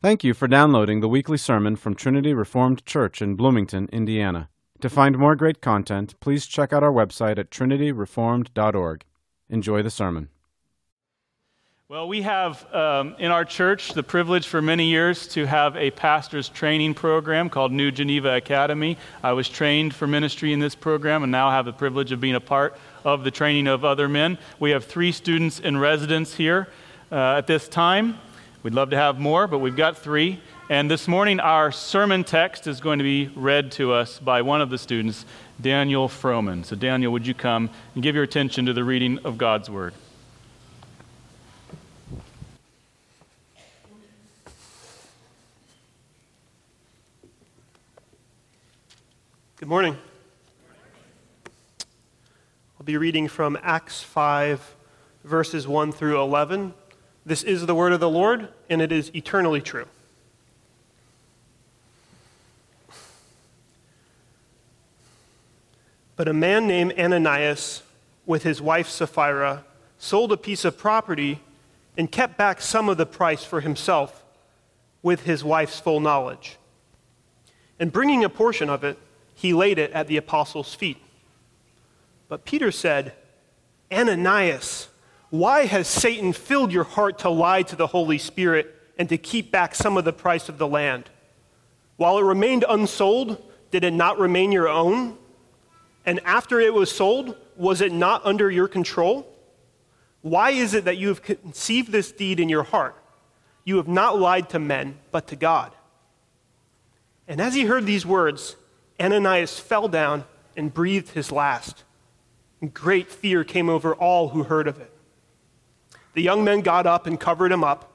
Thank you for downloading the weekly sermon from Trinity Reformed Church in Bloomington, Indiana. To find more great content, please check out our website at trinityreformed.org. Enjoy the sermon. Well, we have um, in our church the privilege for many years to have a pastor's training program called New Geneva Academy. I was trained for ministry in this program and now have the privilege of being a part of the training of other men. We have three students in residence here uh, at this time. We'd love to have more, but we've got three. And this morning, our sermon text is going to be read to us by one of the students, Daniel Froman. So, Daniel, would you come and give your attention to the reading of God's Word? Good morning. I'll be reading from Acts 5, verses 1 through 11. This is the word of the Lord, and it is eternally true. But a man named Ananias, with his wife Sapphira, sold a piece of property and kept back some of the price for himself with his wife's full knowledge. And bringing a portion of it, he laid it at the apostles' feet. But Peter said, Ananias, why has Satan filled your heart to lie to the Holy Spirit and to keep back some of the price of the land? While it remained unsold, did it not remain your own? And after it was sold, was it not under your control? Why is it that you have conceived this deed in your heart? You have not lied to men, but to God. And as he heard these words, Ananias fell down and breathed his last. And great fear came over all who heard of it. The young men got up and covered him up,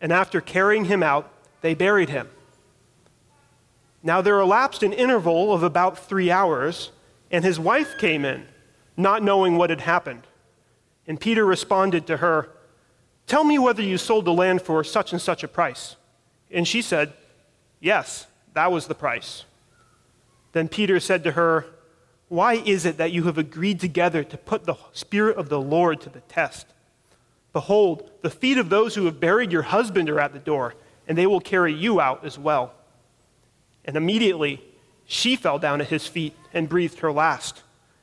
and after carrying him out, they buried him. Now there elapsed an interval of about three hours, and his wife came in, not knowing what had happened. And Peter responded to her, Tell me whether you sold the land for such and such a price. And she said, Yes, that was the price. Then Peter said to her, Why is it that you have agreed together to put the Spirit of the Lord to the test? Behold, the feet of those who have buried your husband are at the door, and they will carry you out as well. And immediately she fell down at his feet and breathed her last.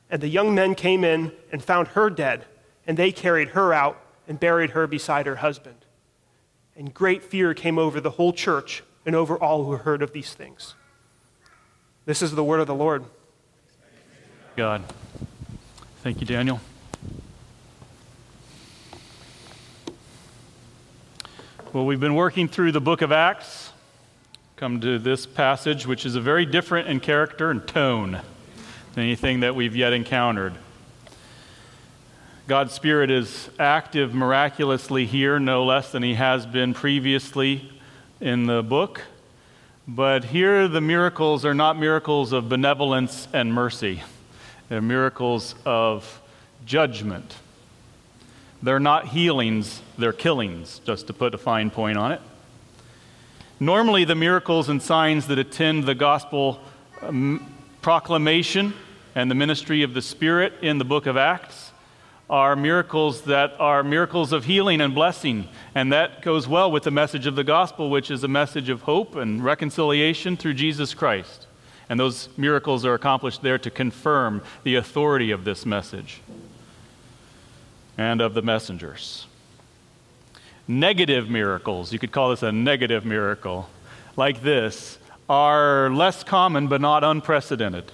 And the young men came in and found her dead, and they carried her out and buried her beside her husband. And great fear came over the whole church and over all who heard of these things. This is the word of the Lord. God. Thank you, Daniel. Well, we've been working through the book of Acts. Come to this passage, which is a very different in character and tone than anything that we've yet encountered. God's Spirit is active miraculously here, no less than He has been previously in the book. But here, the miracles are not miracles of benevolence and mercy, they're miracles of judgment. They're not healings, they're killings, just to put a fine point on it. Normally, the miracles and signs that attend the gospel um, proclamation and the ministry of the Spirit in the book of Acts are miracles that are miracles of healing and blessing. And that goes well with the message of the gospel, which is a message of hope and reconciliation through Jesus Christ. And those miracles are accomplished there to confirm the authority of this message and of the messengers. Negative miracles, you could call this a negative miracle, like this, are less common but not unprecedented.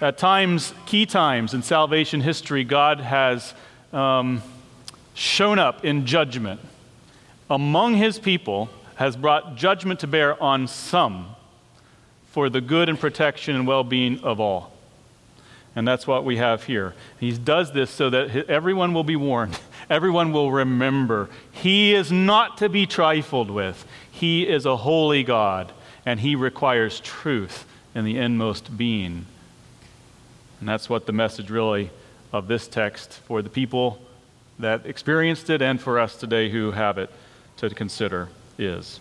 At times, key times in salvation history, God has um, shown up in judgment among his people, has brought judgment to bear on some for the good and protection and well being of all. And that's what we have here. He does this so that everyone will be warned, everyone will remember. He is not to be trifled with. He is a holy God, and He requires truth in the inmost being. And that's what the message really of this text for the people that experienced it and for us today who have it to consider is.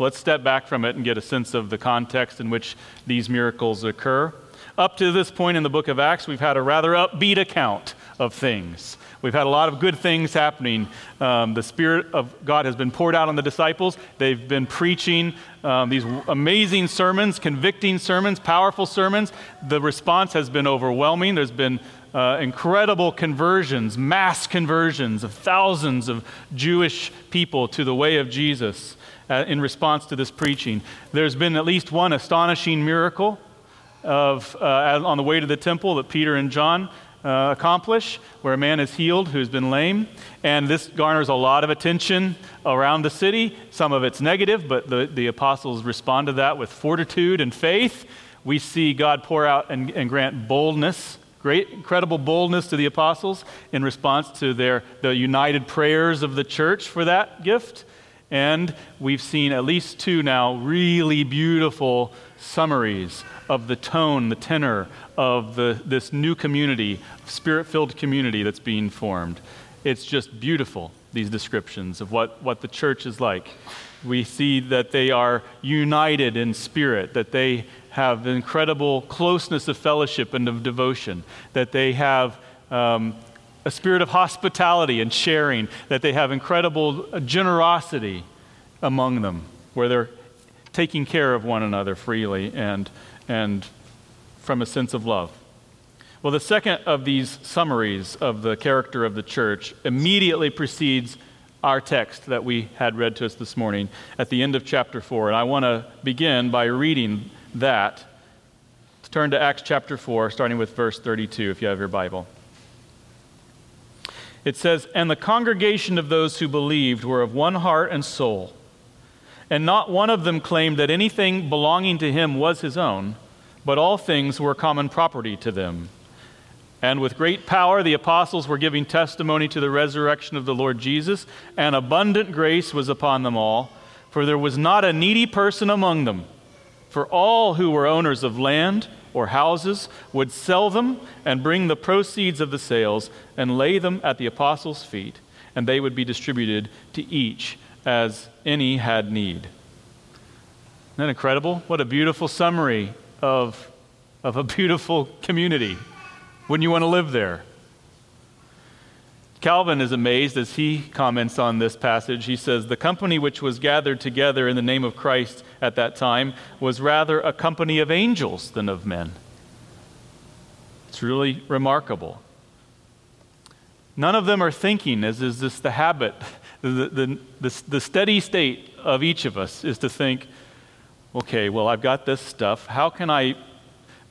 Let's step back from it and get a sense of the context in which these miracles occur. Up to this point in the book of Acts, we've had a rather upbeat account of things. We've had a lot of good things happening. Um, the Spirit of God has been poured out on the disciples. They've been preaching um, these amazing sermons, convicting sermons, powerful sermons. The response has been overwhelming. There's been uh, incredible conversions, mass conversions of thousands of Jewish people to the way of Jesus uh, in response to this preaching. There's been at least one astonishing miracle of, uh, on the way to the temple that Peter and John uh, accomplish, where a man is healed who's been lame. And this garners a lot of attention around the city. Some of it's negative, but the, the apostles respond to that with fortitude and faith. We see God pour out and, and grant boldness, great, incredible boldness to the apostles in response to their, the united prayers of the church for that gift. And we've seen at least two now really beautiful summaries of the tone, the tenor of the, this new community, spirit filled community that's being formed. It's just beautiful, these descriptions of what, what the church is like. We see that they are united in spirit, that they have incredible closeness of fellowship and of devotion, that they have um, a spirit of hospitality and sharing, that they have incredible generosity among them, where they're taking care of one another freely and, and from a sense of love. Well, the second of these summaries of the character of the church immediately precedes our text that we had read to us this morning at the end of chapter 4. And I want to begin by reading that. Let's Turn to Acts chapter 4, starting with verse 32, if you have your Bible. It says, And the congregation of those who believed were of one heart and soul and not one of them claimed that anything belonging to him was his own, but all things were common property to them. And with great power, the apostles were giving testimony to the resurrection of the Lord Jesus, and abundant grace was upon them all, for there was not a needy person among them. For all who were owners of land or houses would sell them and bring the proceeds of the sales and lay them at the apostles' feet, and they would be distributed to each as any had need. Isn't that incredible? What a beautiful summary of, of a beautiful community. Wouldn't you want to live there? Calvin is amazed as he comments on this passage. He says, The company which was gathered together in the name of Christ at that time was rather a company of angels than of men. It's really remarkable. None of them are thinking, as is this the habit the, the, the, the steady state of each of us is to think, okay, well, I've got this stuff. How can I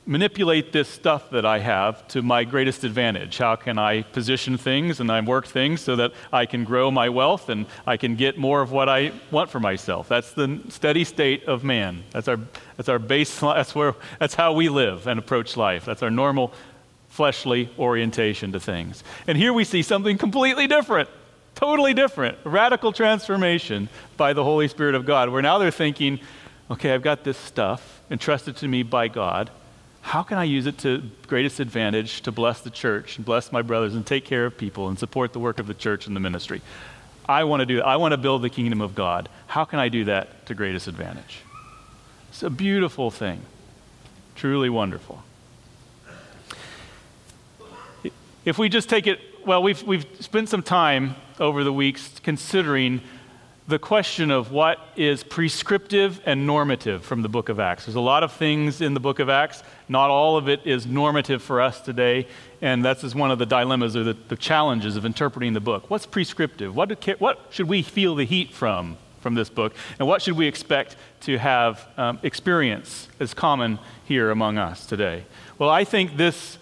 manipulate this stuff that I have to my greatest advantage? How can I position things and I work things so that I can grow my wealth and I can get more of what I want for myself? That's the steady state of man. That's our, that's our base, that's, where, that's how we live and approach life. That's our normal fleshly orientation to things. And here we see something completely different. Totally different. Radical transformation by the Holy Spirit of God, where now they're thinking, okay, I've got this stuff entrusted to me by God. How can I use it to greatest advantage to bless the church and bless my brothers and take care of people and support the work of the church and the ministry? I want to do that. I want to build the kingdom of God. How can I do that to greatest advantage? It's a beautiful thing. Truly wonderful. If we just take it, well, we've, we've spent some time over the weeks considering the question of what is prescriptive and normative from the book of Acts. There's a lot of things in the book of Acts. Not all of it is normative for us today, and that's just one of the dilemmas or the, the challenges of interpreting the book. What's prescriptive? What, do, what, should we feel the heat from from this book? And what should we expect to have um, experience as common here among us today? Well, I think this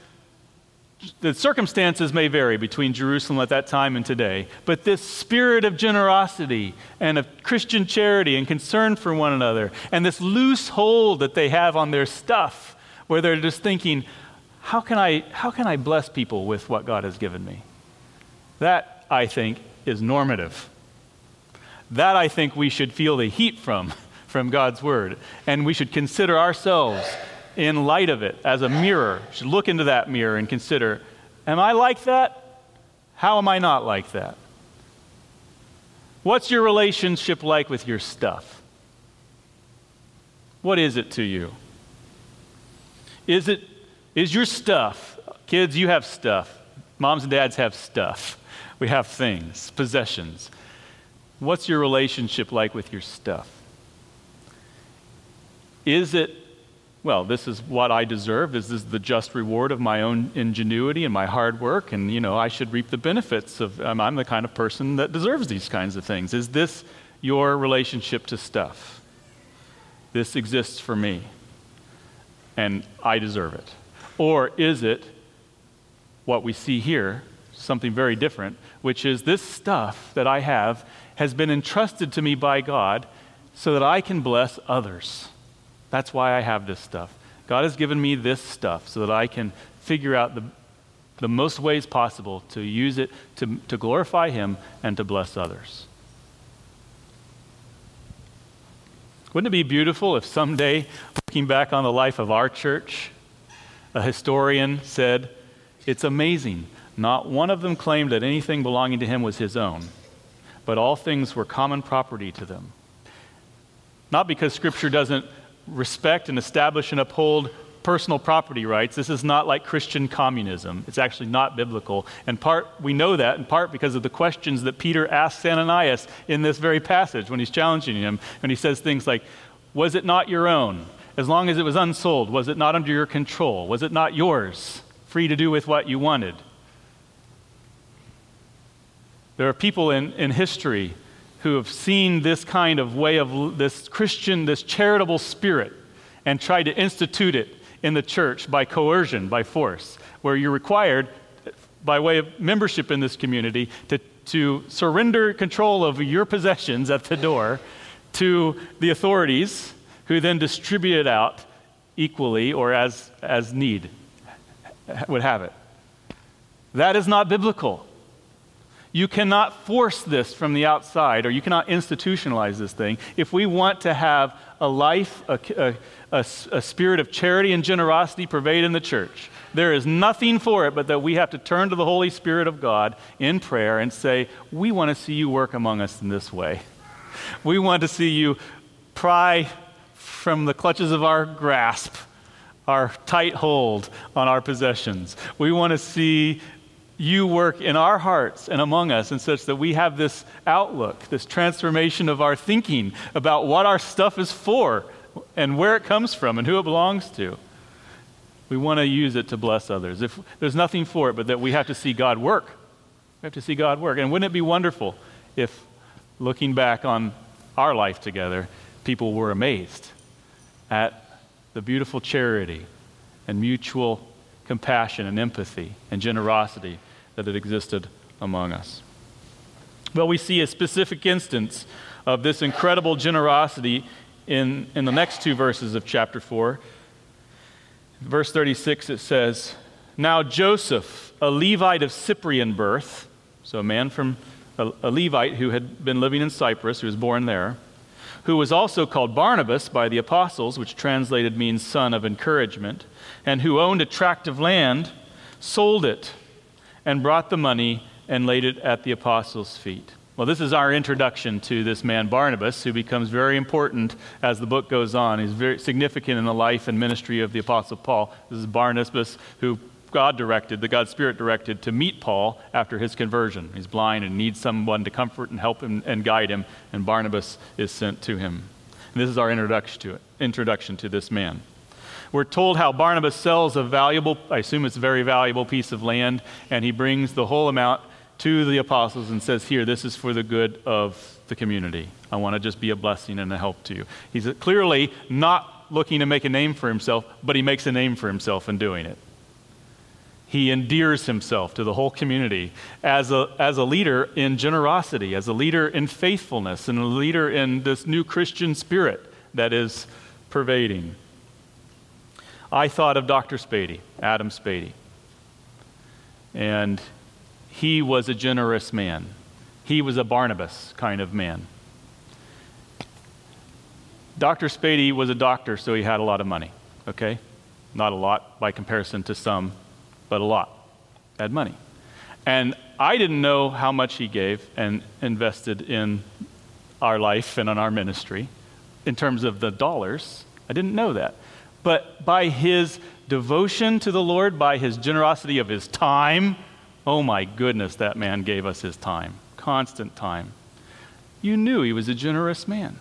the circumstances may vary between Jerusalem at that time and today, but this spirit of generosity and of Christian charity and concern for one another, and this loose hold that they have on their stuff, where they're just thinking, how can I, how can I bless people with what God has given me? That, I think, is normative. That, I think, we should feel the heat from, from God's Word. And we should consider ourselves in light of it as a mirror. You should look into that mirror and consider Am I like that? How am I not like that? What's your relationship like with your stuff? What is it to you? Is it is your stuff, kids, you have stuff. Moms and dads have stuff. We have things, possessions. What's your relationship like with your stuff? Is it, well, this is what I deserve? This is the just reward of my own ingenuity and my hard work? And, you know, I should reap the benefits of, um, I'm the kind of person that deserves these kinds of things. Is this your relationship to stuff? This exists for me, and I deserve it. Or is it what we see here, something very different, which is this stuff that I have has been entrusted to me by God so that I can bless others. That's why I have this stuff. God has given me this stuff so that I can figure out the, the most ways possible to use it to, to glorify Him and to bless others. Wouldn't it be beautiful if someday, looking back on the life of our church, a historian said, It's amazing. Not one of them claimed that anything belonging to him was his own, but all things were common property to them. Not because Scripture doesn't respect and establish and uphold personal property rights. This is not like Christian communism. It's actually not biblical. And part we know that in part because of the questions that Peter asks Ananias in this very passage when he's challenging him. And he says things like, "Was it not your own? As long as it was unsold, was it not under your control? Was it not yours, free to do with what you wanted?" There are people in, in history who have seen this kind of way of this Christian, this charitable spirit, and tried to institute it in the church by coercion, by force, where you're required, by way of membership in this community, to, to surrender control of your possessions at the door to the authorities, who then distribute it out equally or as, as need would have it. That is not biblical. You cannot force this from the outside, or you cannot institutionalize this thing. If we want to have a life, a, a, a, a, spirit of charity and generosity pervade in the church, there is nothing for it but that we have to turn to the Holy Spirit of God in prayer and say, We want to see you work among us in this way. We want to see you pry from the clutches of our grasp our tight hold on our possessions. We want to see you work in our hearts and among us, and such that we have this outlook, this transformation of our thinking about what our stuff is for and where it comes from and who it belongs to. We want to use it to bless others. If there's nothing for it but that we have to see God work. We have to see God work. And wouldn't it be wonderful if looking back on our life together, people were amazed at the beautiful charity and mutual compassion and empathy and generosity that had existed among us. Well, we see a specific instance of this incredible generosity in, in the next two verses of chapter 4. Verse 36, it says, Now Joseph, a Levite of Cyprian birth, so a man from a, a Levite who had been living in Cyprus, who was born there, who was also called Barnabas by the apostles, which translated means son of encouragement, and who owned a tract of land, sold it and brought the money and laid it at the apostles' feet. Well, this is our introduction to this man Barnabas, who becomes very important as the book goes on. He's very significant in the life and ministry of the Apostle Paul. This is Barnabas, who God directed, the God Spirit directed, to meet Paul after his conversion. He's blind and needs someone to comfort and help him and guide him, and Barnabas is sent to him. And this is our introduction to it, introduction to this man. We're told how Barnabas sells a valuable, I assume it's a very valuable piece of land, and he brings the whole amount to the apostles and says, Here, this is for the good of the community. I want to just be a blessing and a help to you. He's clearly not looking to make a name for himself, but he makes a name for himself in doing it. He endears himself to the whole community as a, as a leader in generosity, as a leader in faithfulness, and a leader in this new Christian spirit that is pervading. I thought of Dr. Spady, Adam Spady. And he was a generous man. He was a Barnabas kind of man. Dr. Spady was a doctor, so he had a lot of money, okay? Not a lot by comparison to some, but a lot. Had money. And I didn't know how much he gave and invested in our life and in our ministry in terms of the dollars. I didn't know that but by his devotion to the Lord, by his generosity of his time, Oh my goodness, that man gave us his time, constant time. You knew he was a generous man.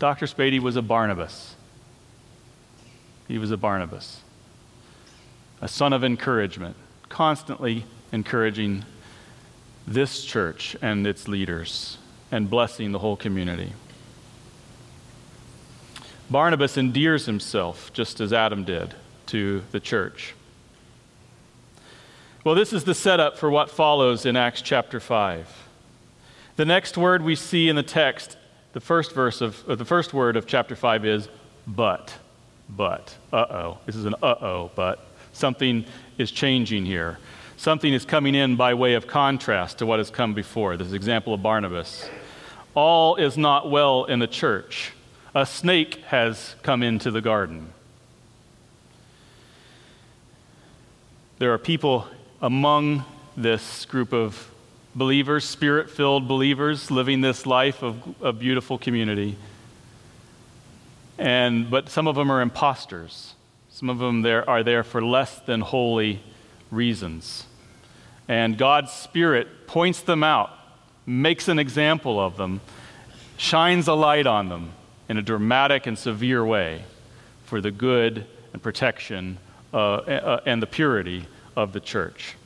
Dr. Spady was a Barnabas. He was a Barnabas, a son of encouragement, constantly encouraging this church and its leaders and blessing the whole community. Barnabas endears himself, just as Adam did, to the church. Well, this is the setup for what follows in Acts chapter 5. The next word we see in the text, the first verse of, the first word of chapter 5 is but. But. Uh oh. This is an uh oh, but. Something is changing here. Something is coming in by way of contrast to what has come before. This example of Barnabas. All is not well in the church. A snake has come into the garden. There are people among this group of believers, spirit filled believers, living this life of a beautiful community. And, but some of them are imposters. Some of them there are there for less than holy reasons. And God's Spirit points them out, makes an example of them, shines a light on them in a dramatic and severe way for the good and protection uh, uh, and the purity of the church.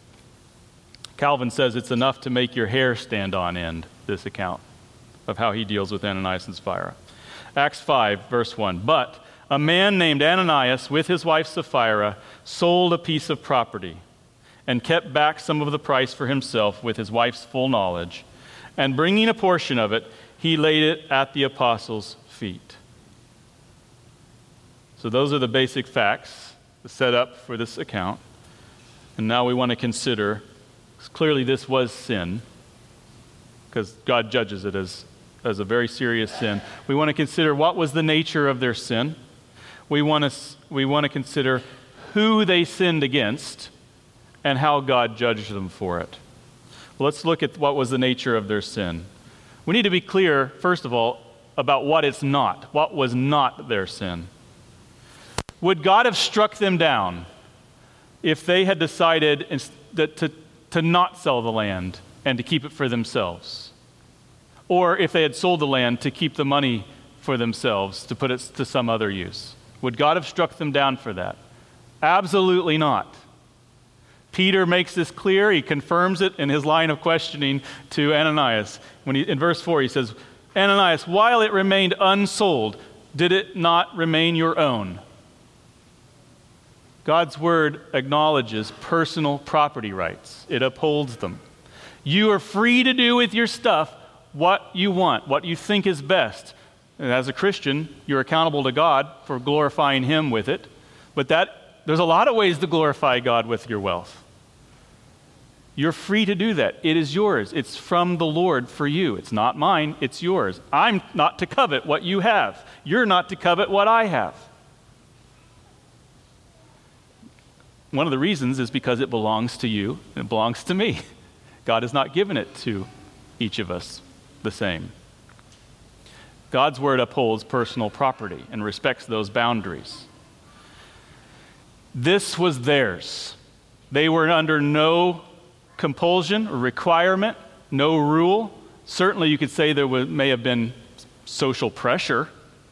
Calvin says it's enough to make your hair stand on end, this account of how he deals with Ananias and Sapphira. Acts 5, verse 1. But a man named Ananias, with his wife Sapphira, sold a piece of property and kept back some of the price for himself with his wife's full knowledge. And bringing a portion of it, he laid it at the apostles'. So, those are the basic facts, the setup for this account. And now we want to consider clearly this was sin, because God judges it as, as a very serious sin. We want to consider what was the nature of their sin. We want to, we want to consider who they sinned against and how God judged them for it. Well, let's look at what was the nature of their sin. We need to be clear, first of all, about what it's not. What was not their sin? Would God have struck them down if they had decided to, to not sell the land and to keep it for themselves? Or if they had sold the land to keep the money for themselves, to put it to some other use? Would God have struck them down for that? Absolutely not. Peter makes this clear. He confirms it in his line of questioning to Ananias. When he, in verse 4, he says, Ananias, while it remained unsold, did it not remain your own? God's word acknowledges personal property rights, it upholds them. You are free to do with your stuff what you want, what you think is best. And as a Christian, you're accountable to God for glorifying Him with it. But that, there's a lot of ways to glorify God with your wealth. You're free to do that. It is yours. It's from the Lord for you. It's not mine, it's yours. I'm not to covet what you have. You're not to covet what I have. One of the reasons is because it belongs to you and it belongs to me. God has not given it to each of us the same. God's word upholds personal property and respects those boundaries. This was theirs. They were under no compulsion or requirement, no rule. Certainly, you could say there was, may have been social pressure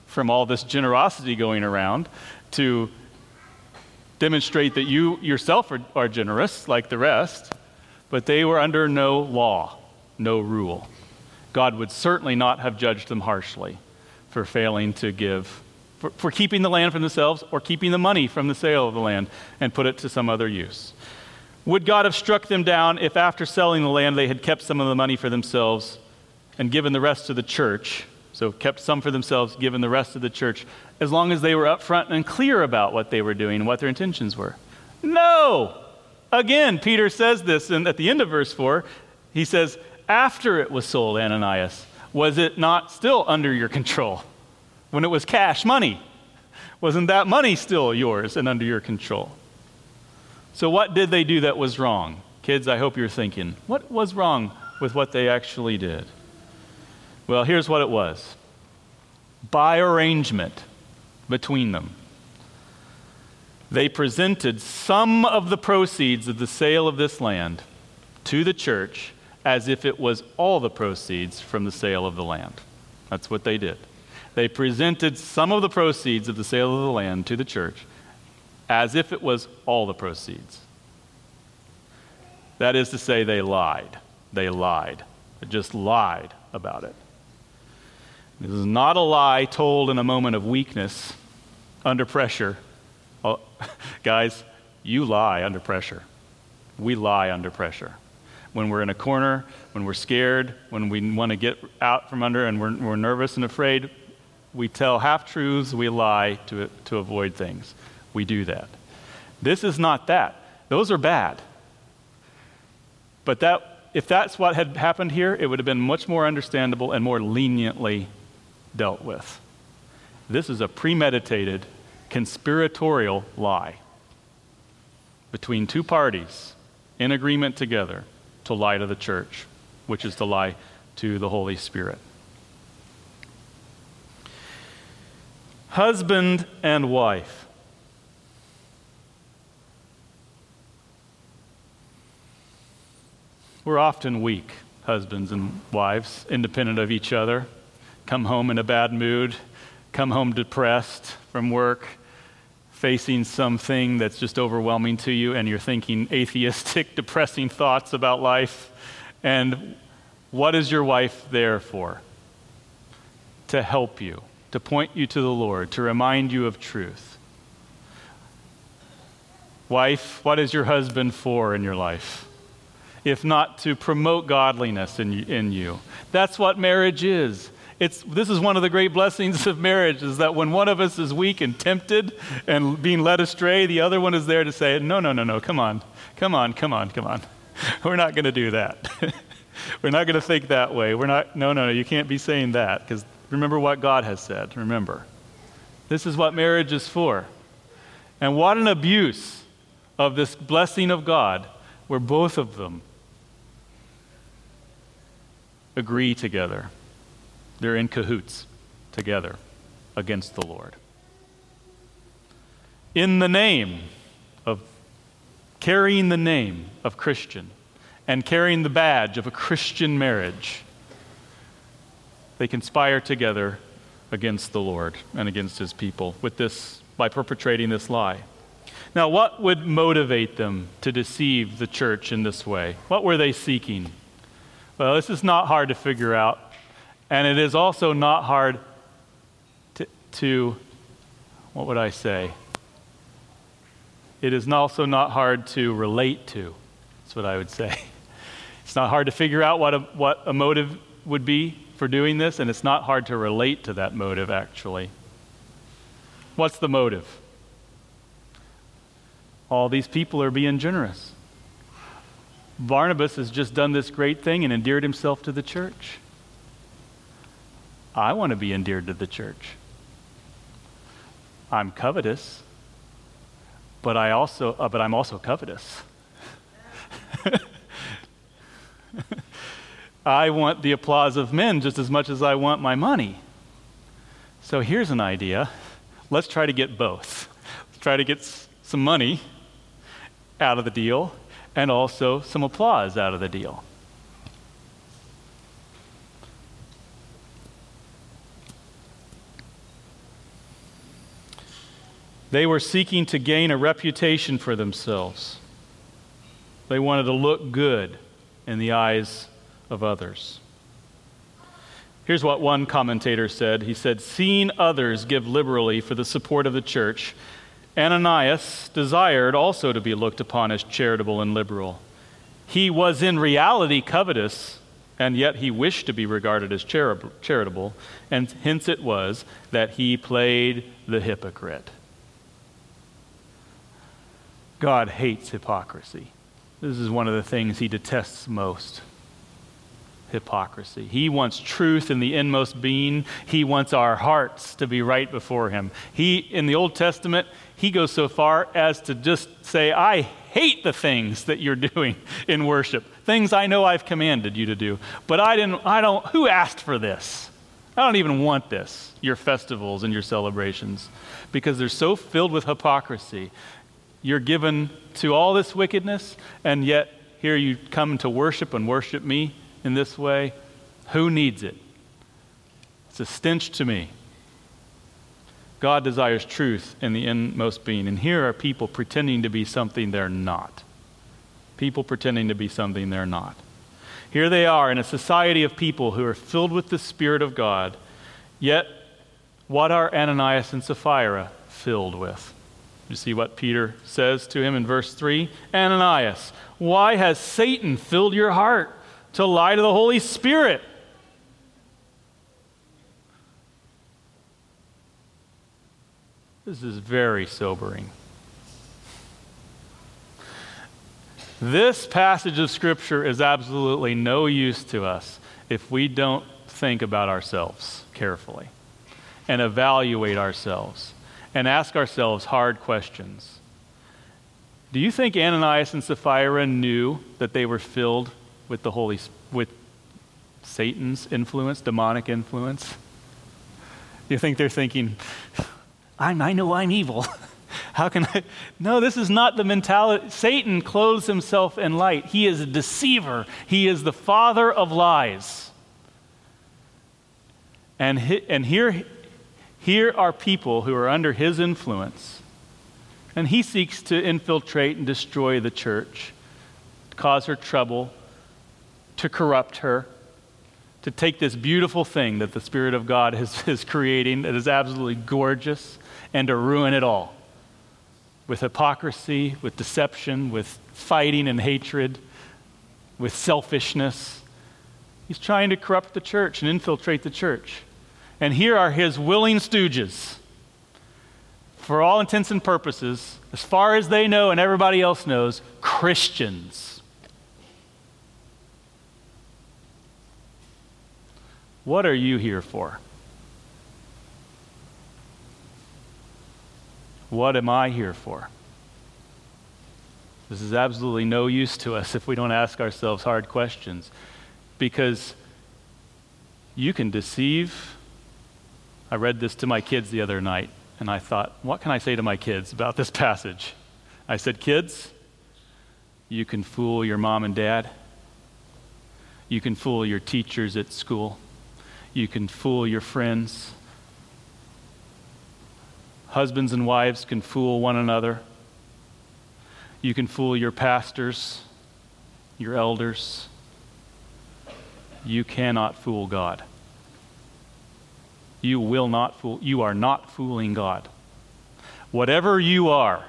from all this generosity going around to demonstrate that you yourself are, are generous like the rest, but they were under no law, no rule. God would certainly not have judged them harshly for failing to give, for, for keeping the land for themselves or keeping the money from the sale of the land and put it to some other use. Would God have struck them down if after selling the land they had kept some of the money for themselves and given the rest to the church? So, kept some for themselves, given the rest of the church, as long as they were upfront and clear about what they were doing what their intentions were? No! Again, Peter says this and at the end of verse 4. He says, After it was sold, Ananias, was it not still under your control? When it was cash money, wasn't that money still yours and under your control? So, what did they do that was wrong? Kids, I hope you're thinking, what was wrong with what they actually did? Well, here's what it was by arrangement between them, they presented some of the proceeds of the sale of this land to the church as if it was all the proceeds from the sale of the land. That's what they did. They presented some of the proceeds of the sale of the land to the church as if it was all the proceeds. That is to say, they lied. They lied. They just lied about it. This is not a lie told in a moment of weakness under pressure. Oh, guys, you lie under pressure. We lie under pressure. When we're in a corner, when we're scared, when we want to get out from under and we're, we're nervous and afraid, we tell half truths, we lie to, to avoid things. We do that. This is not that. Those are bad. But that, if that's what had happened here, it would have been much more understandable and more leniently dealt with. This is a premeditated, conspiratorial lie between two parties in agreement together to lie to the church, which is to lie to the Holy Spirit. Husband and wife. We're often weak, husbands and wives, independent of each other. Come home in a bad mood, come home depressed from work, facing something that's just overwhelming to you, and you're thinking atheistic, depressing thoughts about life. And what is your wife there for? To help you, to point you to the Lord, to remind you of truth. Wife, what is your husband for in your life? if not to promote godliness in, in you. That's what marriage is. It's, this is one of the great blessings of marriage is that when one of us is weak and tempted and being led astray, the other one is there to say, No, no, no, no, come on, come on, come on, come on. We're not going to do that. We're not going to think that way. We're not, no, no, no, you can't be saying that because remember what God has said. Remember. This is what marriage is for. And what an abuse of this blessing of God where both of them agree together. They're in cahoots together against the Lord. In the name of carrying the name of Christian and carrying the badge of a Christian marriage, they conspire together against the Lord and against his people with this by perpetrating this lie. Now, what would motivate them to deceive the church in this way? What were they seeking? Well, this is not hard to figure out, and it is also not hard to, to what would I say? It is also not hard to relate to. That's what I would say. It's not hard to figure out what a, what a motive would be for doing this, and it's not hard to relate to that motive, actually. What's the motive? All these people are being generous. Barnabas has just done this great thing and endeared himself to the church. I want to be endeared to the church. I'm covetous, but I also uh, but I'm also covetous. I want the applause of men just as much as I want my money. So here's an idea. Let's try to get both. Let's try to get some money out of the deal and also some applause out of the deal. They were seeking to gain a reputation for themselves. They wanted to look good in the eyes of others. Here's what one commentator said He said, Seeing others give liberally for the support of the church Ananias desired also to be looked upon as charitable and liberal. He was in reality covetous, and yet he wished to be regarded as charitable, and hence it was that he played the hypocrite. God hates hypocrisy. This is one of the things he detests most hypocrisy. He wants truth in the inmost being. He wants our hearts to be right before him. He in the Old Testament, he goes so far as to just say, "I hate the things that you're doing in worship. Things I know I've commanded you to do, but I didn't I don't who asked for this? I don't even want this, your festivals and your celebrations, because they're so filled with hypocrisy. You're given to all this wickedness, and yet here you come to worship and worship me in this way. Who needs it? It's a stench to me. God desires truth in the inmost being. And here are people pretending to be something they're not. People pretending to be something they're not. Here they are in a society of people who are filled with the Spirit of God, yet what are Ananias and Sapphira filled with? You see what Peter says to him in verse 3 Ananias, why has Satan filled your heart to lie to the Holy Spirit? This is very sobering. This passage of Scripture is absolutely no use to us if we don't think about ourselves carefully and evaluate ourselves and ask ourselves hard questions. Do you think Ananias and Sapphira knew that they were filled with the Holy with Satan's influence, demonic influence? Do you think they're thinking, I'm, I know I'm evil. How can I? No, this is not the mentality. Satan clothes himself in light. He is a deceiver, he is the father of lies. And, he, and here, here are people who are under his influence, and he seeks to infiltrate and destroy the church, cause her trouble, to corrupt her to take this beautiful thing that the Spirit of God is, is creating that is absolutely gorgeous and to ruin it all with hypocrisy, with deception, with fighting and hatred, with selfishness. He's trying to corrupt the church and infiltrate the church. And here are his willing stooges. For all intents and purposes, as far as they know and everybody else knows, Christians. What are you here for? What am I here for? This is absolutely no use to us if we don't ask ourselves hard questions. Because you can deceive. I read this to my kids the other night, and I thought, what can I say to my kids about this passage? I said, Kids, you can fool your mom and dad. You can fool your teachers at school. You can fool your friends. Husbands and wives can fool one another. You can fool your pastors, your elders. You cannot fool God. You will not fool, you are not fooling God. Whatever you are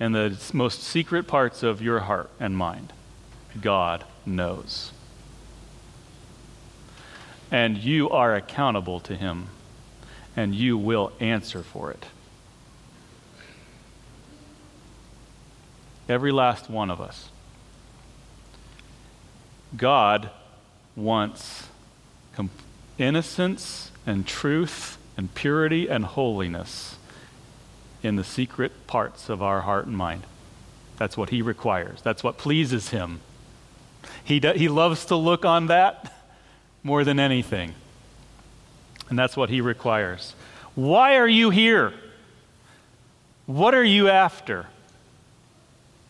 in the most secret parts of your heart and mind, God knows. And you are accountable to Him and you will answer for it. Every last one of us. God wants com- innocence and truth and purity and holiness in the secret parts of our heart and mind. That's what He requires, that's what pleases Him. He, do- he loves to look on that more than anything. And that's what he requires. Why are you here? What are you after?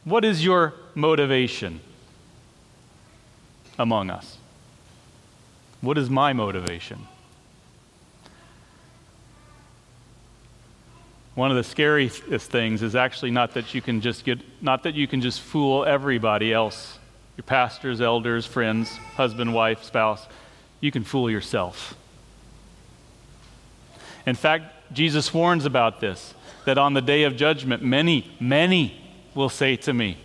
What is your motivation among us? What is my motivation? One of the scariest things is actually not that you can just get not that you can just fool everybody else, your pastors, elders, friends, husband, wife, spouse. You can fool yourself. In fact, Jesus warns about this that on the day of judgment, many, many will say to me,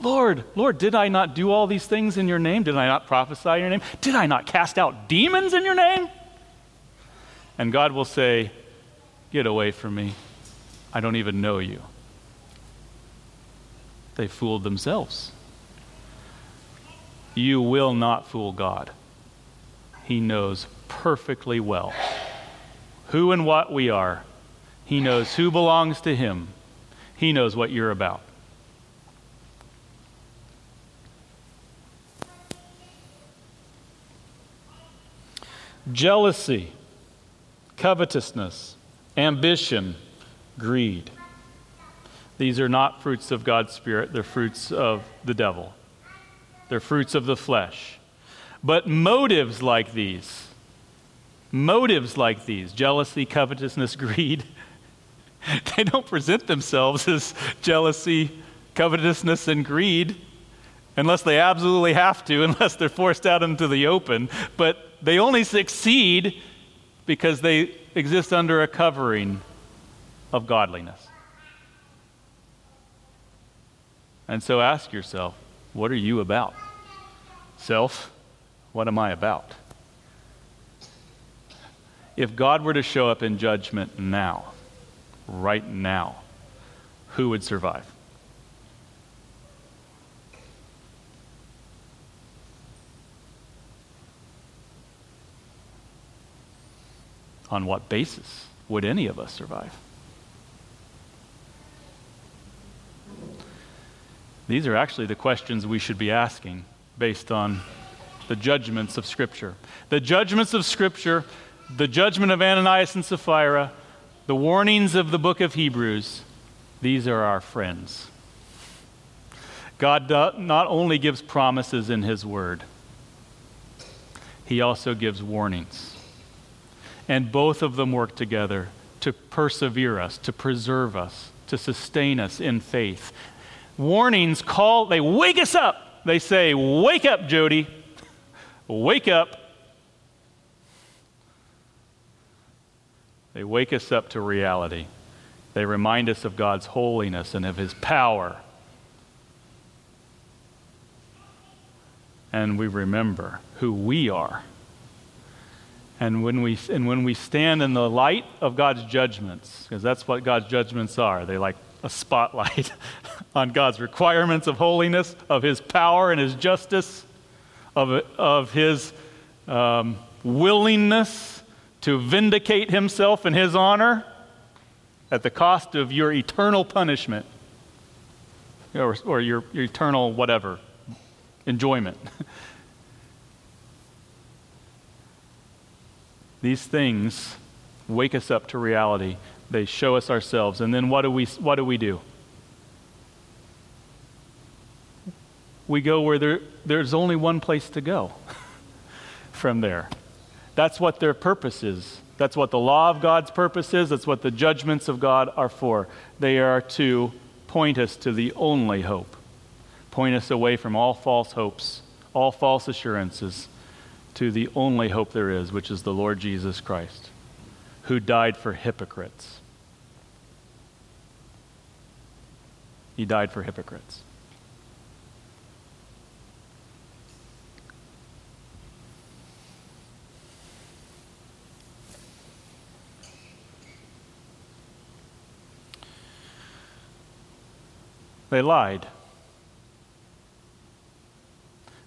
Lord, Lord, did I not do all these things in your name? Did I not prophesy in your name? Did I not cast out demons in your name? And God will say, Get away from me. I don't even know you. They fooled themselves. You will not fool God. He knows perfectly well who and what we are. He knows who belongs to Him. He knows what you're about. Jealousy, covetousness, ambition, greed. These are not fruits of God's Spirit, they're fruits of the devil. They're fruits of the flesh. But motives like these, motives like these, jealousy, covetousness, greed, they don't present themselves as jealousy, covetousness, and greed unless they absolutely have to, unless they're forced out into the open. But they only succeed because they exist under a covering of godliness. And so ask yourself, what are you about? Self, what am I about? If God were to show up in judgment now, right now, who would survive? On what basis would any of us survive? These are actually the questions we should be asking based on the judgments of Scripture. The judgments of Scripture, the judgment of Ananias and Sapphira, the warnings of the book of Hebrews, these are our friends. God not only gives promises in His Word, He also gives warnings. And both of them work together to persevere us, to preserve us, to sustain us in faith warnings call, they wake us up. They say, Wake up, Jody. Wake up. They wake us up to reality. They remind us of God's holiness and of His power. And we remember who we are. And when we, and when we stand in the light of God's judgments, because that's what God's judgments are, they're like a spotlight on God's requirements of holiness, of His power and His justice, of, of His um, willingness to vindicate Himself in His honor at the cost of your eternal punishment or, or your, your eternal whatever enjoyment. These things wake us up to reality they show us ourselves. And then what do we, what do, we do? We go where there, there's only one place to go from there. That's what their purpose is. That's what the law of God's purpose is. That's what the judgments of God are for. They are to point us to the only hope, point us away from all false hopes, all false assurances, to the only hope there is, which is the Lord Jesus Christ, who died for hypocrites. He died for hypocrites. They lied.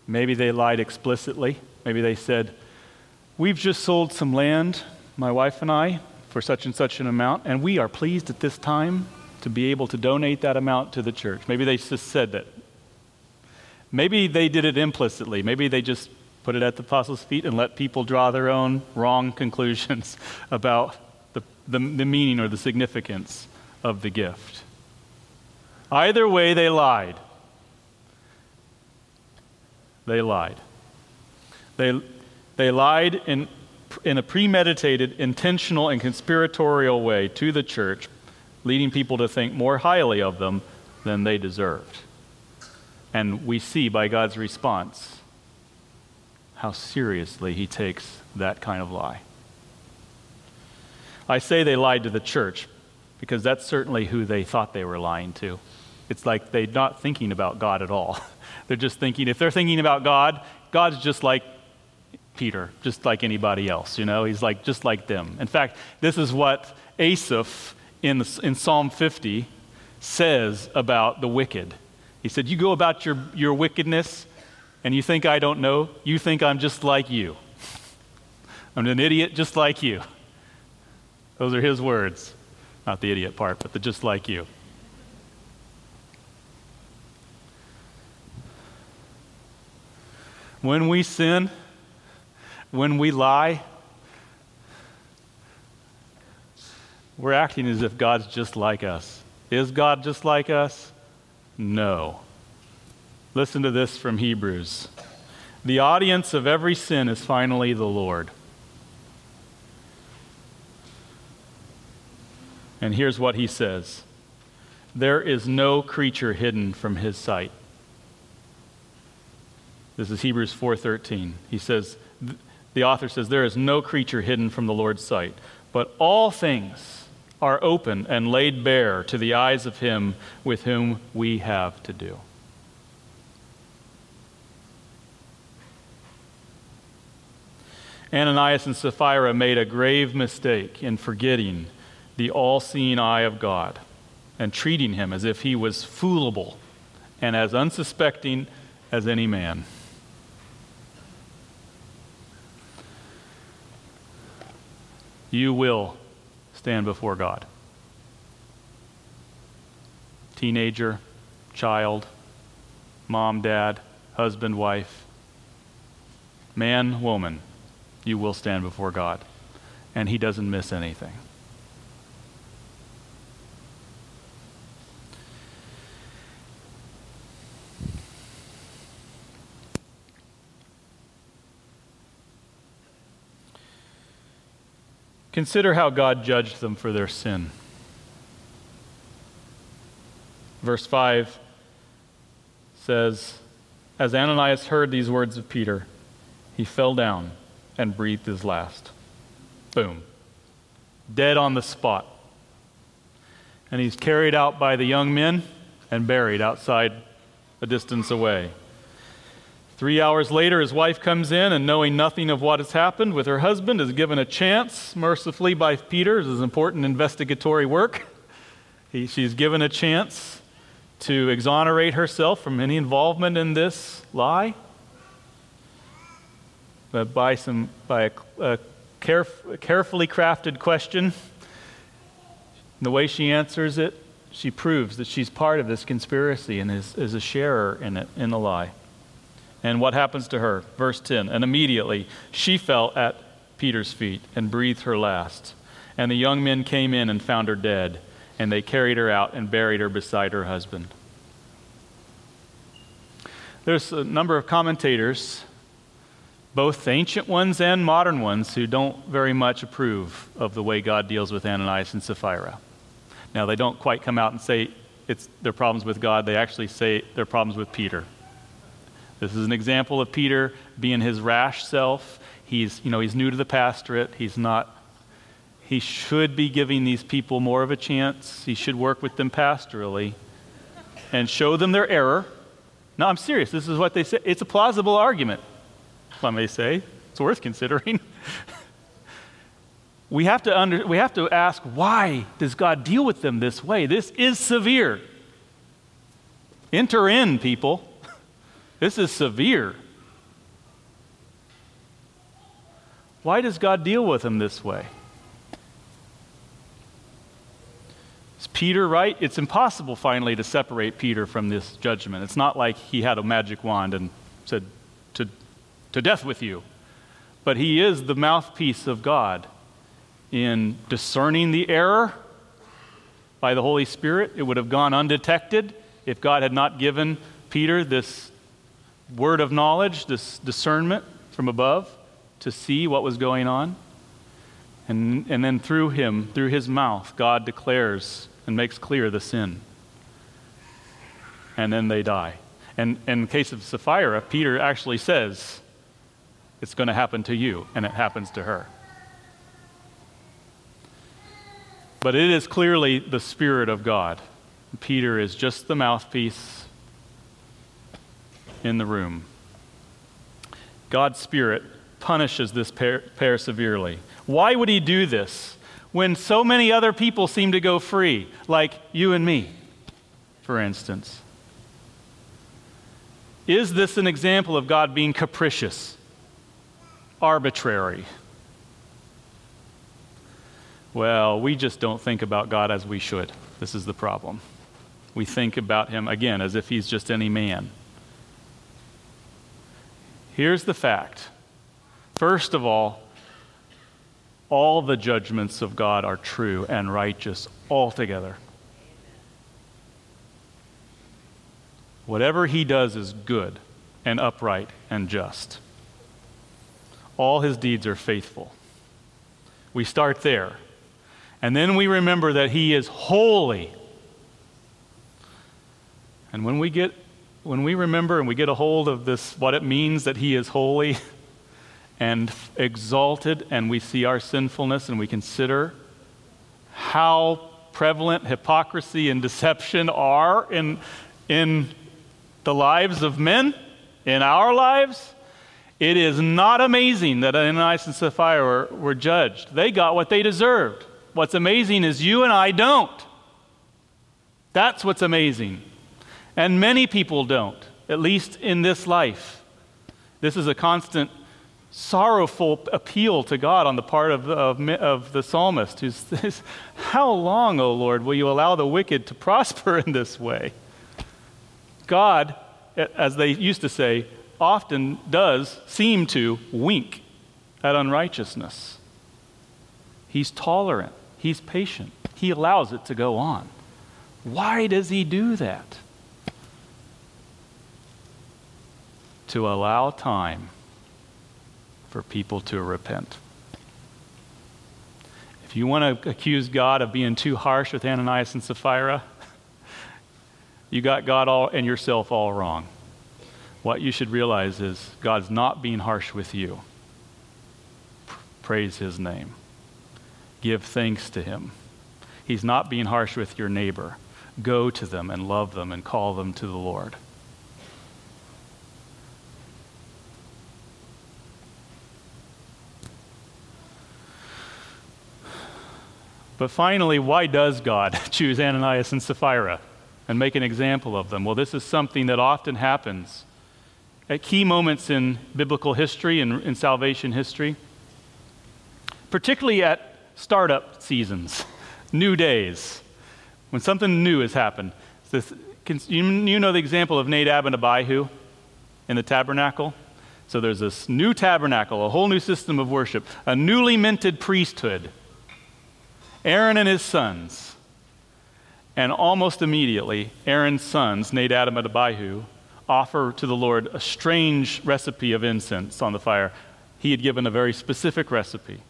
Maybe they lied explicitly. Maybe they said, We've just sold some land, my wife and I, for such and such an amount, and we are pleased at this time to be able to donate that amount to the church. Maybe they just said that. Maybe they did it implicitly. Maybe they just put it at the apostles' feet and let people draw their own wrong conclusions about the, the, the meaning or the significance of the gift. Either way, they lied. They lied. They, they lied in, in a premeditated, intentional, and conspiratorial way to the church leading people to think more highly of them than they deserved. And we see by God's response how seriously he takes that kind of lie. I say they lied to the church because that's certainly who they thought they were lying to. It's like they're not thinking about God at all. they're just thinking, if they're thinking about God, God's just like Peter, just like anybody else, you know? He's like just like them. In fact, this is what Asaph in, the, in Psalm 50 says about the wicked. He said, You go about your, your wickedness and you think I don't know. You think I'm just like you. I'm an idiot just like you. Those are his words. Not the idiot part, but the just like you. When we sin, when we lie, we're acting as if God's just like us. Is God just like us? No. Listen to this from Hebrews. The audience of every sin is finally the Lord. And here's what he says There is no creature hidden from his sight. This is Hebrews 4:13. He says the author says there is no creature hidden from the Lord's sight, but all things are open and laid bare to the eyes of him with whom we have to do. Ananias and Sapphira made a grave mistake in forgetting the all seeing eye of God and treating him as if he was foolable and as unsuspecting as any man. You will stand before God. Teenager, child, mom, dad, husband, wife, man, woman, you will stand before God. And He doesn't miss anything. Consider how God judged them for their sin. Verse 5 says, As Ananias heard these words of Peter, he fell down and breathed his last. Boom. Dead on the spot. And he's carried out by the young men and buried outside a distance away. Three hours later, his wife comes in, and knowing nothing of what has happened with her husband, is given a chance, mercifully by Peter. This is important investigatory work. He, she's given a chance to exonerate herself from any involvement in this lie. But by, some, by a, a caref- carefully crafted question, the way she answers it, she proves that she's part of this conspiracy and is, is a sharer in it, in the lie. And what happens to her? Verse 10 And immediately she fell at Peter's feet and breathed her last. And the young men came in and found her dead, and they carried her out and buried her beside her husband. There's a number of commentators, both ancient ones and modern ones, who don't very much approve of the way God deals with Ananias and Sapphira. Now, they don't quite come out and say it's their problems with God, they actually say their problems with Peter. This is an example of Peter being his rash self. He's, you know, he's new to the pastorate. He's not, he should be giving these people more of a chance. He should work with them pastorally and show them their error. No, I'm serious. This is what they say. It's a plausible argument, if I may say. It's worth considering. we, have to under, we have to ask why does God deal with them this way? This is severe. Enter in, people. This is severe. Why does God deal with him this way? Is Peter right? It's impossible finally to separate Peter from this judgment. It's not like he had a magic wand and said, to, to death with you. But he is the mouthpiece of God in discerning the error by the Holy Spirit. It would have gone undetected if God had not given Peter this word of knowledge, this discernment from above to see what was going on. And, and then through him, through his mouth, God declares and makes clear the sin. And then they die. And, and in the case of Sapphira, Peter actually says, It's going to happen to you, and it happens to her. But it is clearly the Spirit of God. Peter is just the mouthpiece in the room. God's Spirit punishes this pair, pair, severely. Why would he do this when so many other people seem to go free, like you and me, for instance? Is this an example of God being capricious, arbitrary? Well, we just don't think about God as we should. This is the problem. We think about him, again, as if he's just any man. Here's the fact first of all, all the judgments of God are true and righteous altogether. Whatever he does is good and upright and just. All his deeds are faithful. We start there. And then we remember that he is holy. And when we get when we remember and we get a hold of this what it means that he is holy and exalted and we see our sinfulness and we consider how prevalent hypocrisy and deception are in in the lives of men, in our lives, it is not amazing that Ananias and Sapphira were, were judged. They got what they deserved. What's amazing is you and I don't. That's what's amazing. And many people don't, at least in this life. This is a constant sorrowful appeal to God on the part of, of, of the psalmist who says, How long, O Lord, will you allow the wicked to prosper in this way? God, as they used to say, often does seem to wink at unrighteousness. He's tolerant, he's patient, he allows it to go on. Why does he do that? To allow time for people to repent. If you want to accuse God of being too harsh with Ananias and Sapphira, you got God all and yourself all wrong. What you should realize is God's not being harsh with you. Praise his name. Give thanks to him. He's not being harsh with your neighbor. Go to them and love them and call them to the Lord. But finally, why does God choose Ananias and Sapphira? and make an example of them. Well, this is something that often happens at key moments in biblical history and in salvation history, particularly at startup seasons, new days, when something new has happened. This, you know the example of Nadab and Abihu in the tabernacle? So there's this new tabernacle, a whole new system of worship, a newly minted priesthood. Aaron and his sons and almost immediately, Aaron's sons, Nadab and Abihu, offer to the Lord a strange recipe of incense on the fire. He had given a very specific recipe,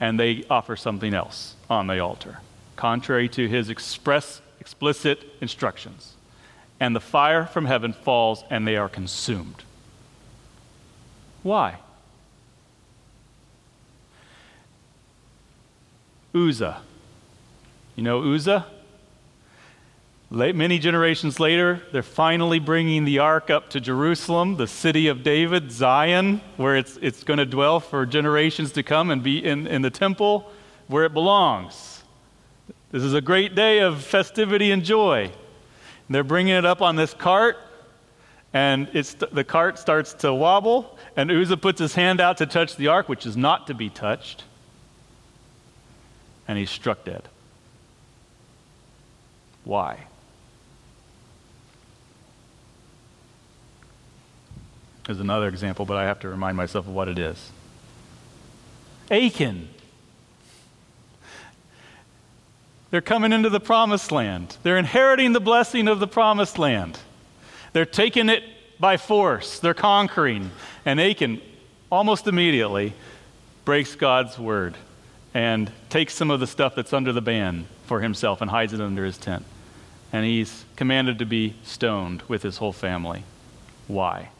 and they offer something else on the altar, contrary to his express, explicit instructions. And the fire from heaven falls, and they are consumed. Why? Uzzah. You know Uzzah? Late, many generations later, they're finally bringing the ark up to Jerusalem, the city of David, Zion, where it's, it's going to dwell for generations to come and be in, in the temple where it belongs. This is a great day of festivity and joy. And they're bringing it up on this cart, and it's, the cart starts to wobble, and Uzzah puts his hand out to touch the ark, which is not to be touched, and he's struck dead. Why? is another example, but I have to remind myself of what it is. Achan. They're coming into the promised land. They're inheriting the blessing of the promised land. They're taking it by force. They're conquering. And Achan, almost immediately, breaks God's word and takes some of the stuff that's under the ban for himself and hides it under his tent. And he's commanded to be stoned with his whole family. Why?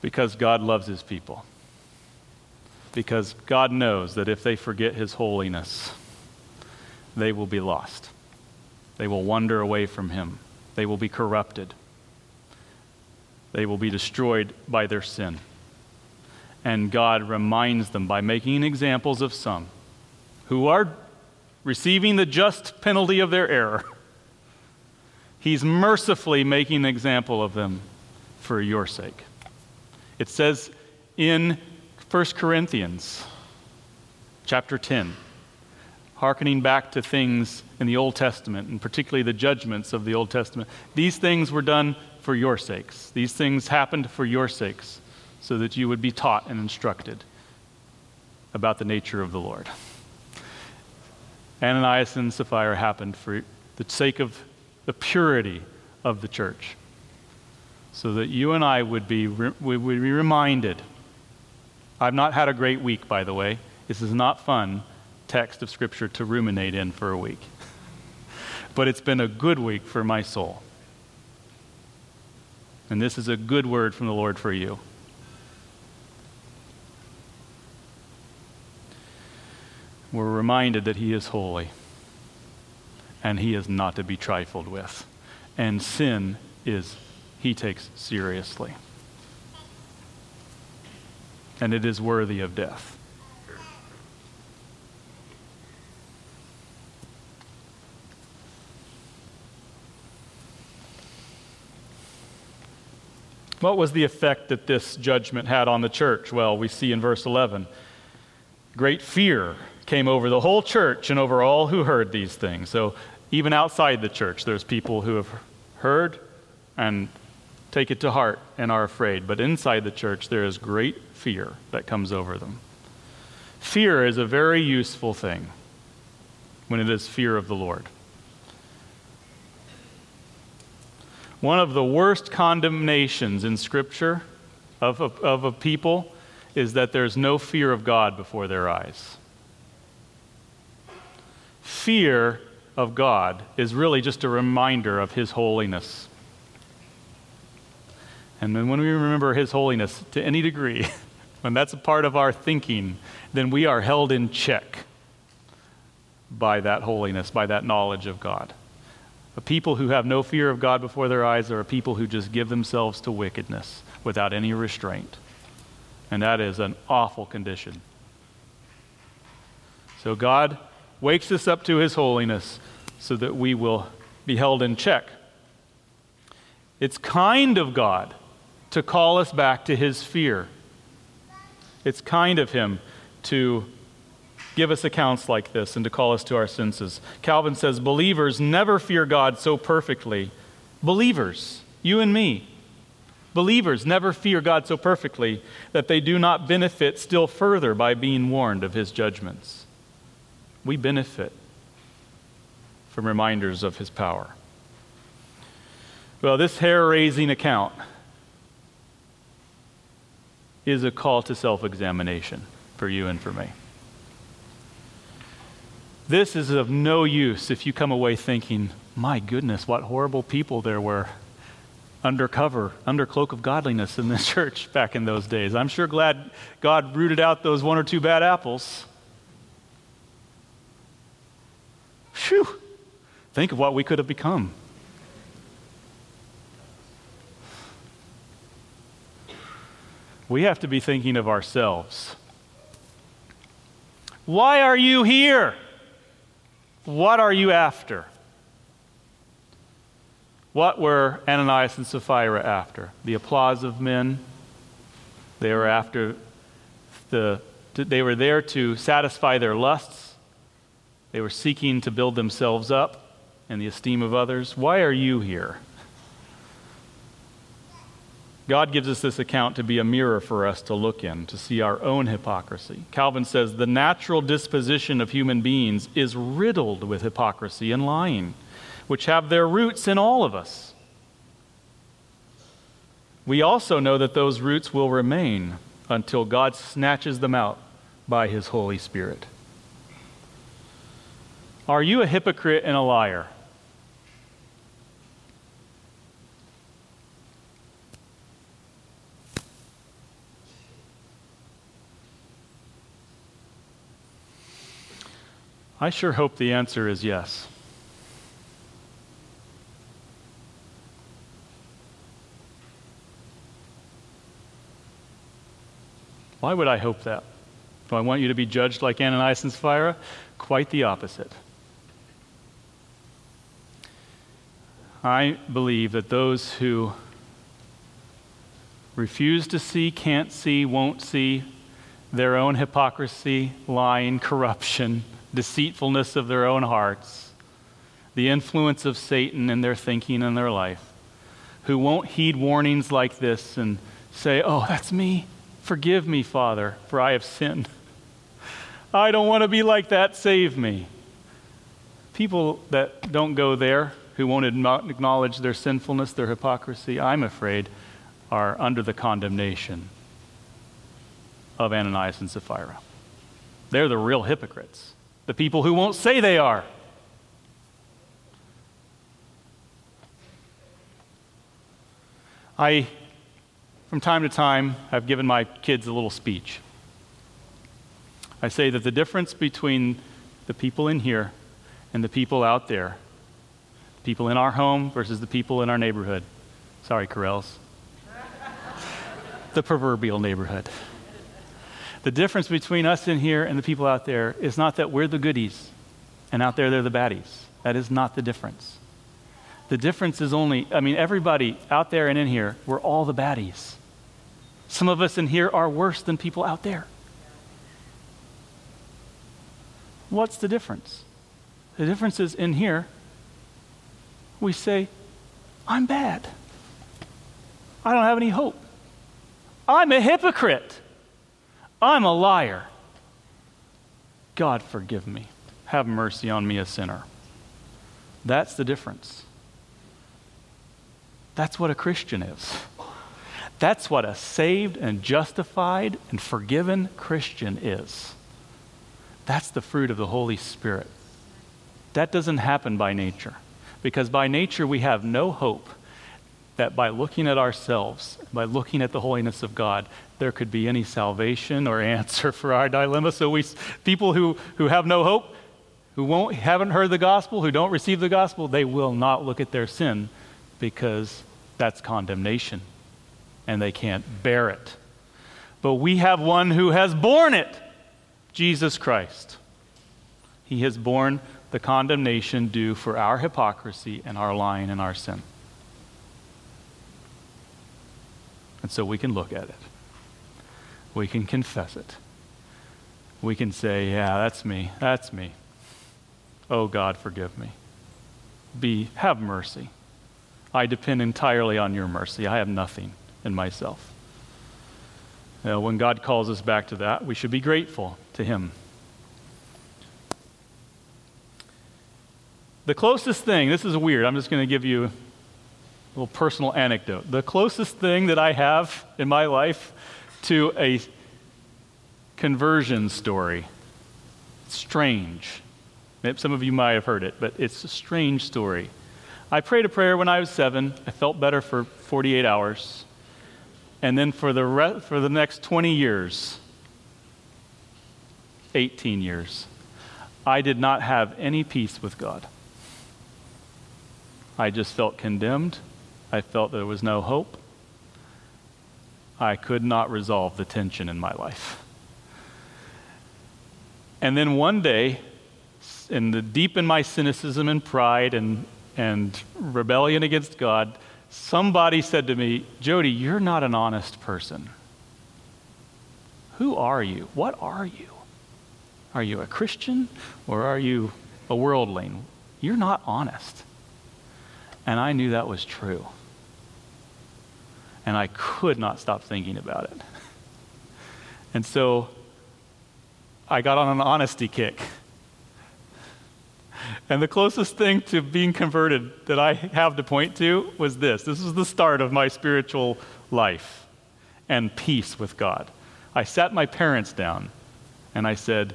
Because God loves his people. Because God knows that if they forget his holiness, they will be lost. They will wander away from him. They will be corrupted. They will be destroyed by their sin. And God reminds them by making examples of some who are receiving the just penalty of their error. He's mercifully making an example of them for your sake. It says in 1 Corinthians chapter 10, hearkening back to things in the Old Testament, and particularly the judgments of the Old Testament, these things were done for your sakes. These things happened for your sakes, so that you would be taught and instructed about the nature of the Lord. Ananias and Sapphira happened for the sake of the purity of the church. So that you and I would be, re- would be reminded. I've not had a great week, by the way. This is not fun text of Scripture to ruminate in for a week. but it's been a good week for my soul. And this is a good word from the Lord for you. We're reminded that He is holy and He is not to be trifled with. And sin is, He takes seriously. And it is worthy of death. What was the effect that this judgment had on the church? Well, we see in verse 11 great fear came over the whole church and over all who heard these things. So, even outside the church, there's people who have heard and take it to heart and are afraid. But inside the church, there is great fear that comes over them. Fear is a very useful thing when it is fear of the Lord. One of the worst condemnations in Scripture of a, of a people is that there's no fear of God before their eyes. Fear of God is really just a reminder of His holiness. And when we remember His holiness to any degree, when that's a part of our thinking, then we are held in check by that holiness, by that knowledge of God. A people who have no fear of God before their eyes are a people who just give themselves to wickedness without any restraint. And that is an awful condition. So God wakes us up to his holiness so that we will be held in check. It's kind of God to call us back to his fear. It's kind of him to give us accounts like this and to call us to our senses. Calvin says, Believers never fear God so perfectly. Believers, you and me, believers never fear God so perfectly that they do not benefit still further by being warned of his judgments. We benefit from reminders of his power. Well, this hair raising account is a call to self examination for you and for me. This is of no use if you come away thinking, my goodness, what horrible people there were under cover, under cloak of godliness in the church back in those days. I'm sure glad God rooted out those one or two bad apples. Phew! Think of what we could have become. We have to be thinking of ourselves. Why are you here? What are you after? What were Ananias and Sapphira after? The applause of men. They were after the they were there to satisfy their lusts. They were seeking to build themselves up in the esteem of others. Why are you here? God gives us this account to be a mirror for us to look in, to see our own hypocrisy. Calvin says the natural disposition of human beings is riddled with hypocrisy and lying, which have their roots in all of us. We also know that those roots will remain until God snatches them out by his Holy Spirit. Are you a hypocrite and a liar? I sure hope the answer is yes. Why would I hope that? Do I want you to be judged like Ananias and Sapphira? Quite the opposite. I believe that those who refuse to see, can't see, won't see their own hypocrisy, lying, corruption, deceitfulness of their own hearts, the influence of Satan in their thinking and their life, who won't heed warnings like this and say, Oh, that's me. Forgive me, Father, for I have sinned. I don't want to be like that. Save me. people that don't go there, who won't acknowledge their sinfulness, their hypocrisy, I'm afraid, are under the condemnation of Ananias and Sapphira. They're the real hypocrites, the people who won't say they are. I, from time to time, have given my kids a little speech. I say that the difference between the people in here and the people out there, people in our home versus the people in our neighborhood. Sorry, Correls. the proverbial neighborhood. The difference between us in here and the people out there is not that we're the goodies and out there they're the baddies. That is not the difference. The difference is only, I mean, everybody out there and in here, we're all the baddies. Some of us in here are worse than people out there. What's the difference? The difference is in here, we say, I'm bad. I don't have any hope. I'm a hypocrite. I'm a liar. God, forgive me. Have mercy on me, a sinner. That's the difference. That's what a Christian is. That's what a saved and justified and forgiven Christian is. That's the fruit of the Holy Spirit. That doesn't happen by nature, because by nature we have no hope that by looking at ourselves, by looking at the holiness of God, there could be any salvation or answer for our dilemma. So we people who, who have no hope, who won't haven't heard the gospel, who don't receive the gospel, they will not look at their sin because that's condemnation and they can't bear it. But we have one who has borne it, Jesus Christ. He has borne the condemnation due for our hypocrisy and our lying and our sin. And so we can look at it. We can confess it. We can say, Yeah, that's me. That's me. Oh God, forgive me. Be, have mercy. I depend entirely on your mercy. I have nothing in myself. Know, when God calls us back to that, we should be grateful to Him. The closest thing, this is weird, I'm just going to give you a little personal anecdote. The closest thing that I have in my life to a conversion story, strange. Some of you might have heard it, but it's a strange story. I prayed a prayer when I was seven. I felt better for 48 hours. And then for the, re- for the next 20 years, 18 years, I did not have any peace with God. I just felt condemned. I felt there was no hope. I could not resolve the tension in my life. And then one day, in the deep in my cynicism and pride and, and rebellion against God, somebody said to me, Jody, you're not an honest person. Who are you? What are you? Are you a Christian or are you a worldling? You're not honest. And I knew that was true and I could not stop thinking about it. And so I got on an honesty kick. And the closest thing to being converted that I have to point to was this this was the start of my spiritual life and peace with God. I sat my parents down and I said,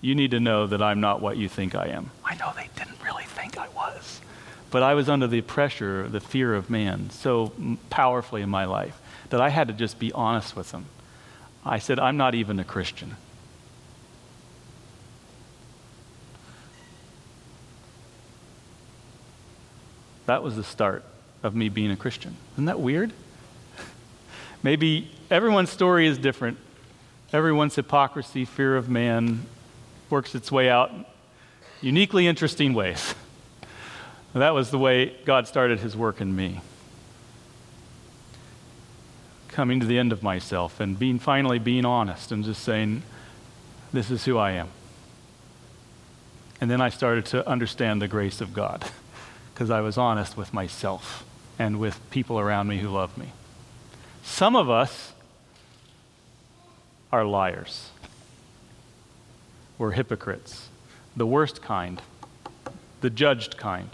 You need to know that I'm not what you think I am. I know they didn't really. But I was under the pressure, the fear of man so powerfully in my life that I had to just be honest with them. I said, I'm not even a Christian. That was the start of me being a Christian. Isn't that weird? Maybe everyone's story is different. Everyone's hypocrisy, fear of man, works its way out uniquely interesting ways. That was the way God started his work in me. Coming to the end of myself and being finally being honest and just saying, This is who I am. And then I started to understand the grace of God because I was honest with myself and with people around me who love me. Some of us are liars. We're hypocrites, the worst kind. the judged kind.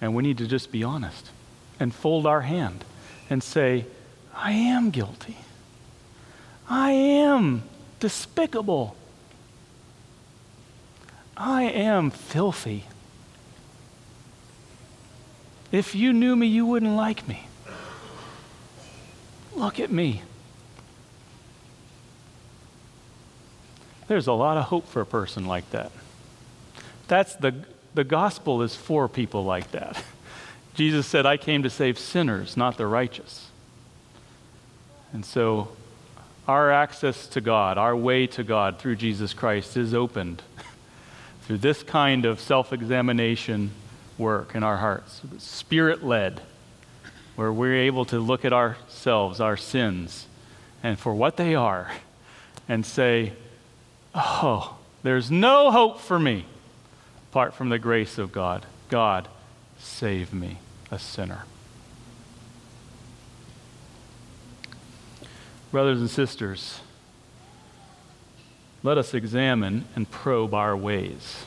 And we need to just be honest and fold our hand and say, I am guilty. I am despicable. I am filthy. If you knew me, you wouldn't like me. Look at me. There's a lot of hope for a person like that. That's the, the gospel is for people like that. Jesus said, I came to save sinners, not the righteous. And so our access to God, our way to God through Jesus Christ is opened through this kind of self examination work in our hearts, spirit led, where we're able to look at ourselves, our sins, and for what they are, and say, Oh, there's no hope for me apart from the grace of God. God, save me, a sinner. Brothers and sisters, let us examine and probe our ways.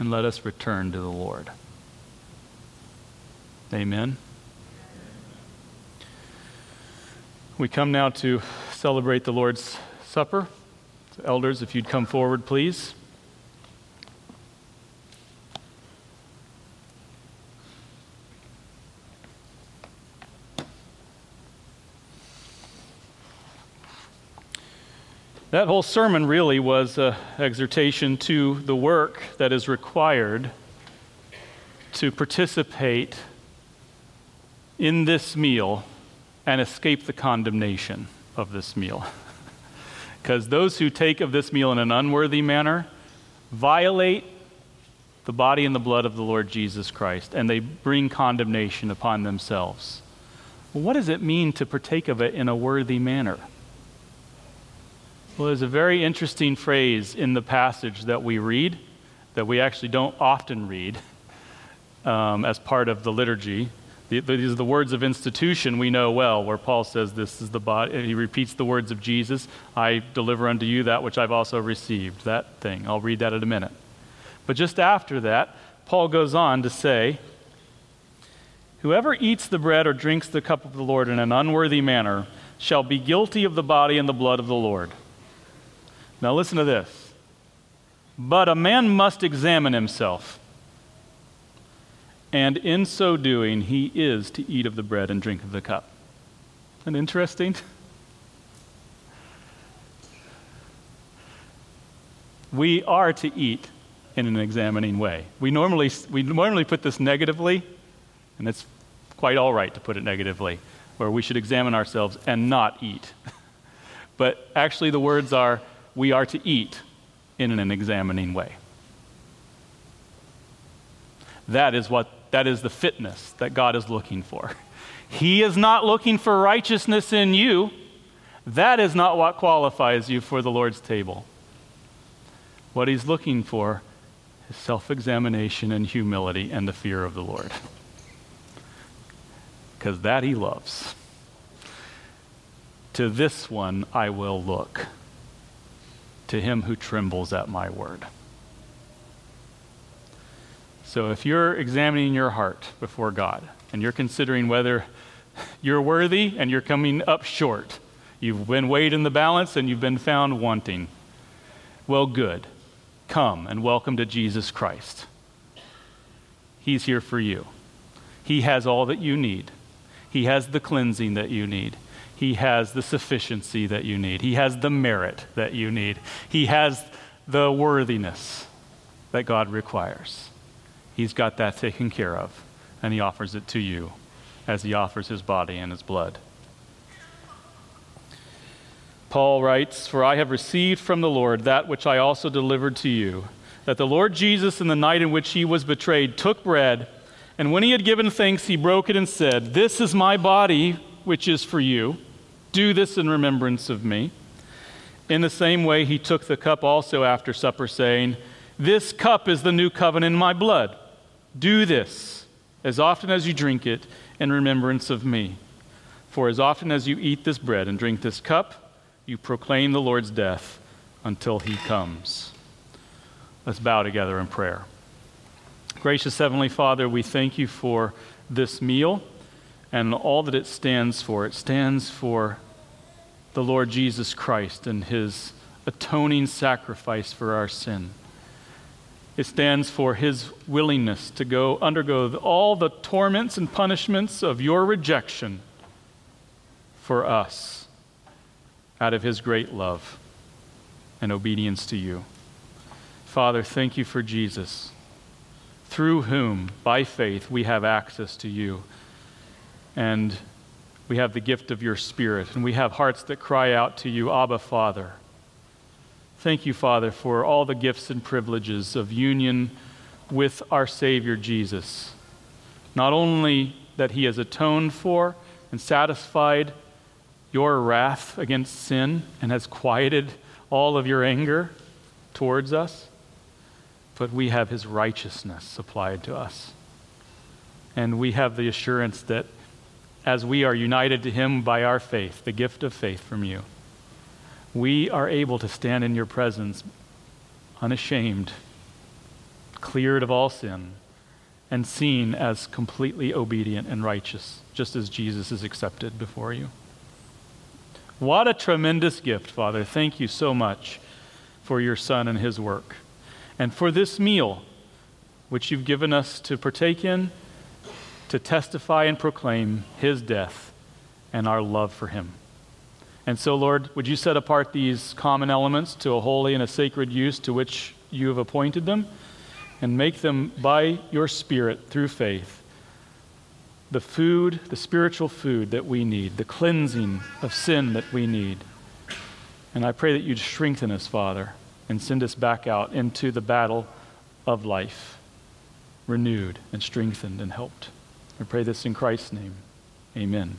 And let us return to the Lord. Amen. We come now to celebrate the Lord's Supper. So elders, if you'd come forward, please. That whole sermon really was an exhortation to the work that is required to participate in this meal and escape the condemnation of this meal. Because those who take of this meal in an unworthy manner violate the body and the blood of the Lord Jesus Christ, and they bring condemnation upon themselves. What does it mean to partake of it in a worthy manner? Well, there's a very interesting phrase in the passage that we read that we actually don't often read um, as part of the liturgy. The, these are the words of institution we know well, where Paul says, This is the body. He repeats the words of Jesus I deliver unto you that which I've also received. That thing. I'll read that in a minute. But just after that, Paul goes on to say, Whoever eats the bread or drinks the cup of the Lord in an unworthy manner shall be guilty of the body and the blood of the Lord. Now, listen to this. But a man must examine himself, and in so doing, he is to eat of the bread and drink of the cup. Isn't interesting? We are to eat in an examining way. We normally, we normally put this negatively, and it's quite all right to put it negatively, where we should examine ourselves and not eat. but actually, the words are we are to eat in an examining way. That is what that is the fitness that God is looking for. He is not looking for righteousness in you. That is not what qualifies you for the Lord's table. What he's looking for is self examination and humility and the fear of the Lord. Because that he loves. To this one I will look to him who trembles at my word. So if you're examining your heart before God and you're considering whether you're worthy and you're coming up short, you've been weighed in the balance and you've been found wanting, well, good. Come and welcome to Jesus Christ. He's here for you. He has all that you need. He has the cleansing that you need. He has the sufficiency that you need. He has the merit that you need. He has the worthiness that God requires. He's got that taken care of, and He offers it to you as He offers His body and His blood. Paul writes, For I have received from the Lord that which I also delivered to you, that the Lord Jesus, in the night in which He was betrayed, took bread, and when He had given thanks, He broke it and said, This is my body which is for you. Do this in remembrance of me. In the same way, he took the cup also after supper, saying, This cup is the new covenant in my blood. Do this as often as you drink it in remembrance of me. For as often as you eat this bread and drink this cup, you proclaim the Lord's death until he comes. Let's bow together in prayer. Gracious Heavenly Father, we thank you for this meal and all that it stands for. It stands for the Lord Jesus Christ and his atoning sacrifice for our sin. It stands for his willingness to go undergo all the torments and punishments of your rejection for us out of his great love and obedience to you. Father, thank you for Jesus, through whom, by faith, we have access to you. And we have the gift of your Spirit, and we have hearts that cry out to you, Abba, Father. Thank you, Father, for all the gifts and privileges of union with our Savior Jesus. Not only that He has atoned for and satisfied your wrath against sin and has quieted all of your anger towards us, but we have his righteousness applied to us. And we have the assurance that as we are united to him by our faith, the gift of faith from you, we are able to stand in your presence unashamed, cleared of all sin, and seen as completely obedient and righteous, just as Jesus is accepted before you. What a tremendous gift, Father. Thank you so much for your Son and his work and for this meal, which you've given us to partake in, to testify and proclaim his death and our love for him. And so, Lord, would you set apart these common elements to a holy and a sacred use to which you have appointed them, and make them by your Spirit through faith the food, the spiritual food that we need, the cleansing of sin that we need. And I pray that you'd strengthen us, Father and send us back out into the battle of life, renewed and strengthened and helped. We pray this in Christ's name. Amen.